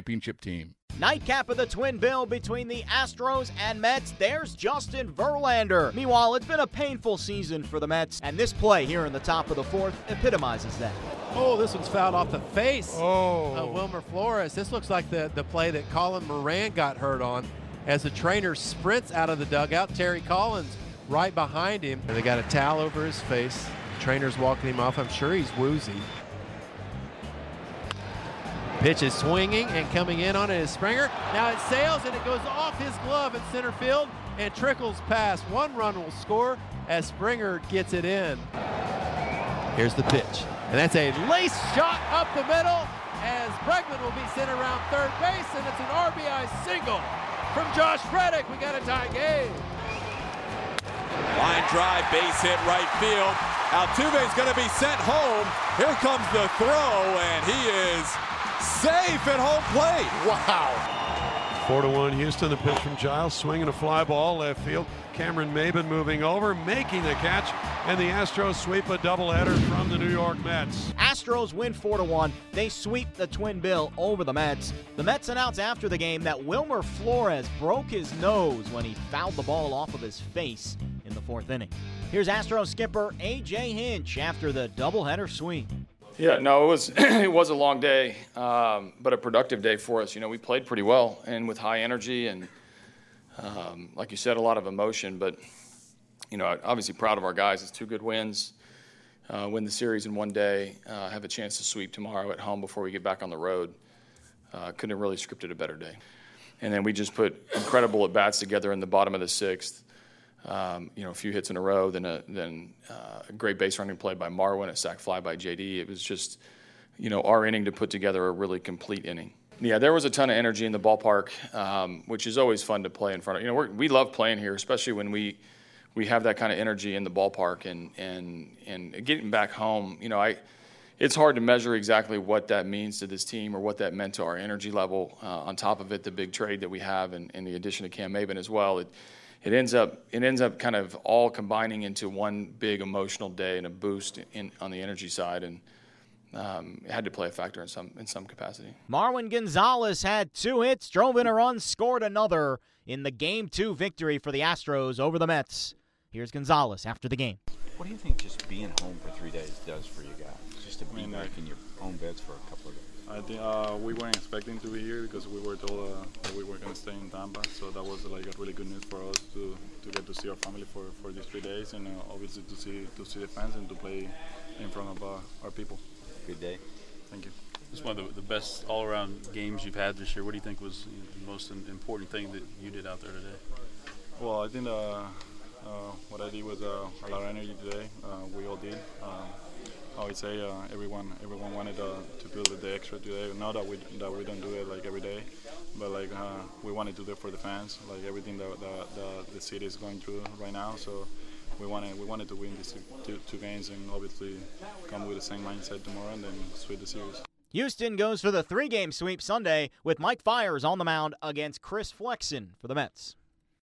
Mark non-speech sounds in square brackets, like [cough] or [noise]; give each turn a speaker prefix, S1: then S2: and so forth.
S1: championship team.
S2: Nightcap of the twin bill between the Astros and Mets. There's Justin Verlander. Meanwhile, it's been a painful season for the Mets, and this play here in the top of the fourth epitomizes that.
S3: Oh, this one's fouled off the face
S1: Oh.
S3: of Wilmer Flores. This looks like the, the play that Colin Moran got hurt on as the trainer sprints out of the dugout. Terry Collins right behind him. And they got a towel over his face. The trainer's walking him off. I'm sure he's woozy. Pitch is swinging and coming in on it is Springer. Now it sails and it goes off his glove in center field and trickles past. One run will score as Springer gets it in. Here's the pitch. And that's a lace shot up the middle as Bregman will be sent around third base, and it's an RBI single from Josh Reddick. We got a tie game.
S4: Line drive, base hit right field. Altuve's going to be sent home. Here comes the throw, and he is safe at home plate. Wow.
S5: Four to one Houston. The pitch from Giles, swinging a fly ball left field. Cameron Maybin moving over, making the catch, and the Astros sweep a doubleheader from the New York Mets.
S2: Astros win 4 to 1. They sweep the twin bill over the Mets. The Mets announced after the game that Wilmer Flores broke his nose when he fouled the ball off of his face in the fourth inning. Here's Astros skipper AJ Hinch after the doubleheader sweep.
S6: Yeah, no, it was [clears throat] it was a long day, um, but a productive day for us. You know, we played pretty well and with high energy and, um, like you said, a lot of emotion. But you know, obviously proud of our guys. It's two good wins. Uh, win the series in one day. Uh, have a chance to sweep tomorrow at home before we get back on the road. Uh, couldn't have really scripted a better day. And then we just put incredible at bats together in the bottom of the sixth. Um, you know, a few hits in a row, then a then uh, a great base running play by Marwin, a sac fly by JD. It was just, you know, our inning to put together a really complete inning. Yeah, there was a ton of energy in the ballpark, um, which is always fun to play in front of. You know, we love playing here, especially when we we have that kind of energy in the ballpark and and and getting back home. You know, I it's hard to measure exactly what that means to this team or what that meant to our energy level. Uh, on top of it, the big trade that we have and, and the addition of Cam Maybin as well. It, it ends up it ends up kind of all combining into one big emotional day and a boost in, on the energy side, and um, it had to play a factor in some in some capacity.
S2: Marwin Gonzalez had two hits, drove in a run, scored another in the game two victory for the Astros over the Mets. Here's Gonzalez after the game.
S7: What do you think just being home for three days does for you guys? Just to be
S8: mean,
S7: back
S8: like-
S7: in your own beds for a couple of days.
S8: I think uh, we weren't expecting to be here because we were told uh, that we were going to stay in Tampa. So that was like a really good news for us to, to get to see our family for, for these three days, and uh, obviously to see to see the fans and to play in front of uh, our people.
S7: Good day.
S8: Thank you.
S9: It's one of the, the best all-around games you've had this year. What do you think was the most important thing that you did out there today?
S8: Well, I think uh, what I did was uh, a lot of energy today. Uh, we all did. Um, I would say uh, everyone everyone wanted uh, to do the, extra today. Not that we that we don't do it like every day, but like uh, we wanted to do it for the fans. Like everything that, that, that the city is going through right now. So we wanted we wanted to win these two, games and obviously come with the same mindset tomorrow and then sweep the series.
S2: Houston goes for the three game sweep Sunday with Mike Fiers on the mound against Chris Flexen for the Mets.